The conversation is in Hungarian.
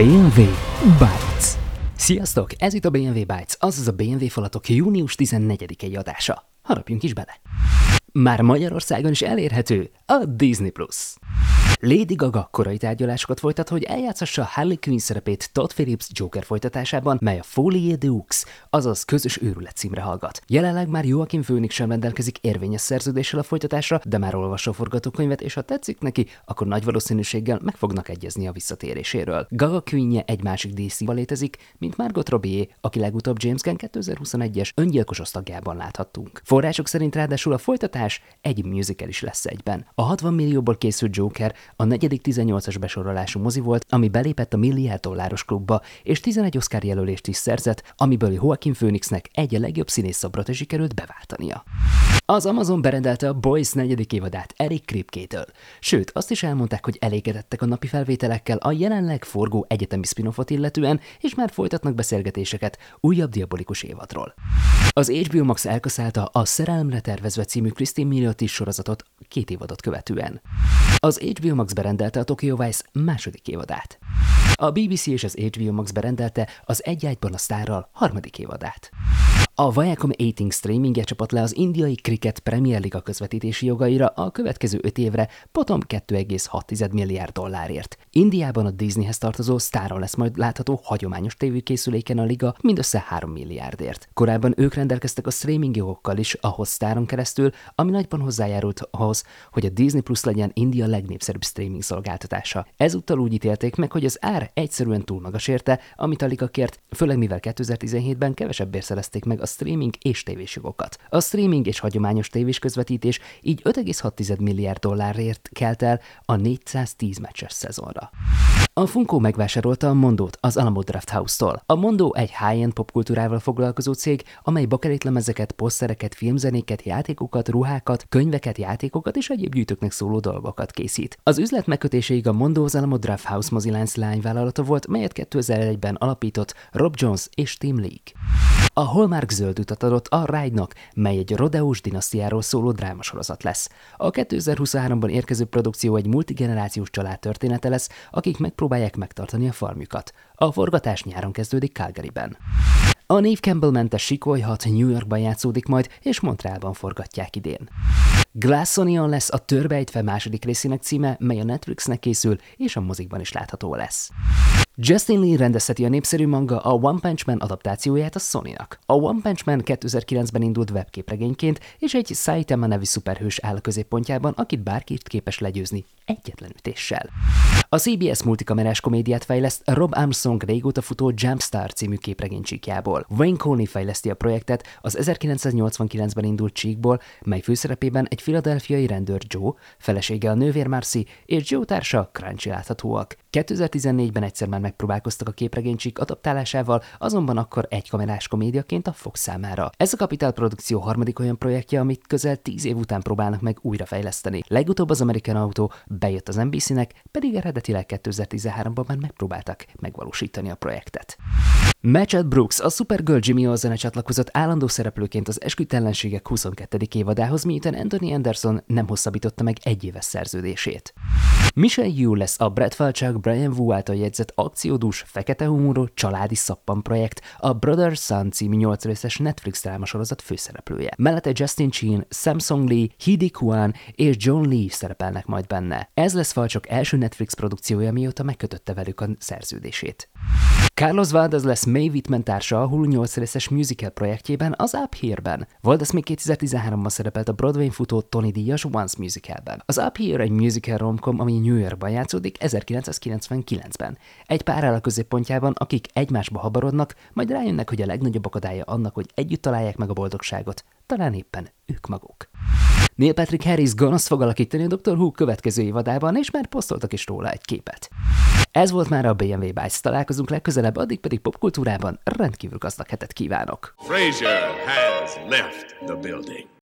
BMW Bytes. Sziasztok! Ez itt a BMW Bytes, azaz a BMW falatok június 14-i adása. Harapjunk is bele! Már Magyarországon is elérhető a Disney+. Plus. Lady Gaga korai tárgyalásokat folytat, hogy eljátszassa Harley Quinn szerepét Todd Phillips Joker folytatásában, mely a Folie Deux, azaz közös őrület címre hallgat. Jelenleg már Joaquin Phoenix sem rendelkezik érvényes szerződéssel a folytatásra, de már olvassa a forgatókönyvet, és ha tetszik neki, akkor nagy valószínűséggel meg fognak egyezni a visszatéréséről. Gaga Quinnje egy másik dc létezik, mint Margot Robbie, aki legutóbb James Gunn 2021-es öngyilkos osztagjában láthattunk. Források szerint ráadásul a folytatás egy musical is lesz egyben. A 60 millióból készült Joker a negyedik 18-as besorolású mozi volt, ami belépett a milliárd dolláros klubba, és 11 Oscar jelölést is szerzett, amiből Joaquin Phoenixnek egy a legjobb színész szobrot sikerült beváltania. Az Amazon berendelte a Boys negyedik évadát Eric Kripkétől. Sőt, azt is elmondták, hogy elégedettek a napi felvételekkel a jelenleg forgó egyetemi spin illetően, és már folytatnak beszélgetéseket újabb diabolikus évadról. Az HBO Max elkaszálta a Szerelemre tervezve című Christine Milioti sorozatot két évadot követően. Az HBO Max berendelte a Tokyo Vice második évadát. A BBC és az HBO Max berendelte az Egy ágyban a sztárral harmadik évadát. A Viacom 18 streamingje csapat le az indiai Cricket Premier Liga közvetítési jogaira a következő öt évre potom 2,6 milliárd dollárért. Indiában a Disneyhez tartozó Staron lesz majd látható hagyományos tévékészüléken a liga mindössze 3 milliárdért. Korábban ők rendelkeztek a streaming jogokkal is a Hotstar-on keresztül, ami nagyban hozzájárult ahhoz, hogy a Disney Plus legyen India legnépszerűbb streaming szolgáltatása. Ezúttal úgy ítélték meg, hogy az ár egyszerűen túl magas érte, amit a liga kért, főleg mivel 2017-ben kevesebbért szerezték meg a streaming és tévés jogokat. A streaming és hagyományos tévés közvetítés így 5,6 milliárd dollárért kelt el a 410 meccses szezonra. A Funko megvásárolta a Mondót az Alamo Draft House-tól. A Mondó egy high-end popkultúrával foglalkozó cég, amely bakerétlemezeket, posztereket, filmzenéket, játékokat, ruhákat, könyveket, játékokat és egyéb gyűjtőknek szóló dolgokat készít. Az üzlet megkötéséig a Mondó az Alamo Draft House mozilánc lányvállalata volt, melyet 2001-ben alapított Rob Jones és Tim League. A Hallmark zöld utat adott a Ride-nak, mely egy rodeós dinasztiáról szóló drámasorozat lesz. A 2023-ban érkező produkció egy multigenerációs család története lesz, akik megpróbálják megtartani a farmjukat. A forgatás nyáron kezdődik Calgaryben. A Neve Campbell mentes sikolyhat New Yorkban játszódik majd, és Montrealban forgatják idén. Glass Onion lesz a Törbejtve második részének címe, mely a Netflixnek készül, és a mozikban is látható lesz. Justin Lee rendezheti a népszerű manga a One Punch Man adaptációját a Sony-nak. A One Punch Man 2009-ben indult webképregényként, és egy Saitama nevű szuperhős áll a középpontjában, akit bárki képes legyőzni egyetlen ütéssel. A CBS multikamerás komédiát fejleszt Rob Armstrong régóta futó Jumpstar című képregénycsíkjából. Wayne Coney fejleszti a projektet az 1989-ben indult csíkból, mely főszerepében egy filadelfiai rendőr Joe, felesége a nővér Marcy és Joe társa Crunchy láthatóak. 2014-ben egyszer már megpróbálkoztak a képregénycsík adaptálásával, azonban akkor egy kamerás komédiaként a Fox számára. Ez a Capital produkció harmadik olyan projektje, amit közel 10 év után próbálnak meg újrafejleszteni. Legutóbb az American Auto bejött az NBC-nek, pedig eredetileg 2013-ban már megpróbáltak megvalósítani a projektet. Matchet Brooks, a Supergirl Jimmy Olsen csatlakozott állandó szereplőként az esküdtelenségek 22. évadához, miután Anthony Anderson nem hosszabbította meg egy éves szerződését. Michelle Yu lesz a Brad Falchuk Brian Wu által jegyzett akciódús, fekete humorú, családi szappan projekt, a Brother Son című 8 részes Netflix drámasorozat főszereplője. Mellette Justin Chin, Samsung Lee, Hidi Kwan és John Lee szerepelnek majd benne. Ez lesz Falchuk első Netflix produkciója, mióta megkötötte velük a szerződését. Carlos Valdez lesz May Whitman társa a Hulu 8 részes musical projektjében, az Up Here-ben. Valdez még 2013-ban szerepelt a Broadway futó Tony Díjas Once musicalben. Az Up Here egy musical romcom, ami New Yorkban játszódik 1999-ben. Egy pár áll a középpontjában, akik egymásba habarodnak, majd rájönnek, hogy a legnagyobb akadálya annak, hogy együtt találják meg a boldogságot, talán éppen ők maguk. Neil Patrick Harris gonosz fog alakítani a Dr. Who következő évadában, és már posztoltak is róla egy képet. Ez volt már a BMW Bytes. Találkozunk legközelebb, addig pedig popkultúrában rendkívül gazdag hetet kívánok. Fraser has left the building.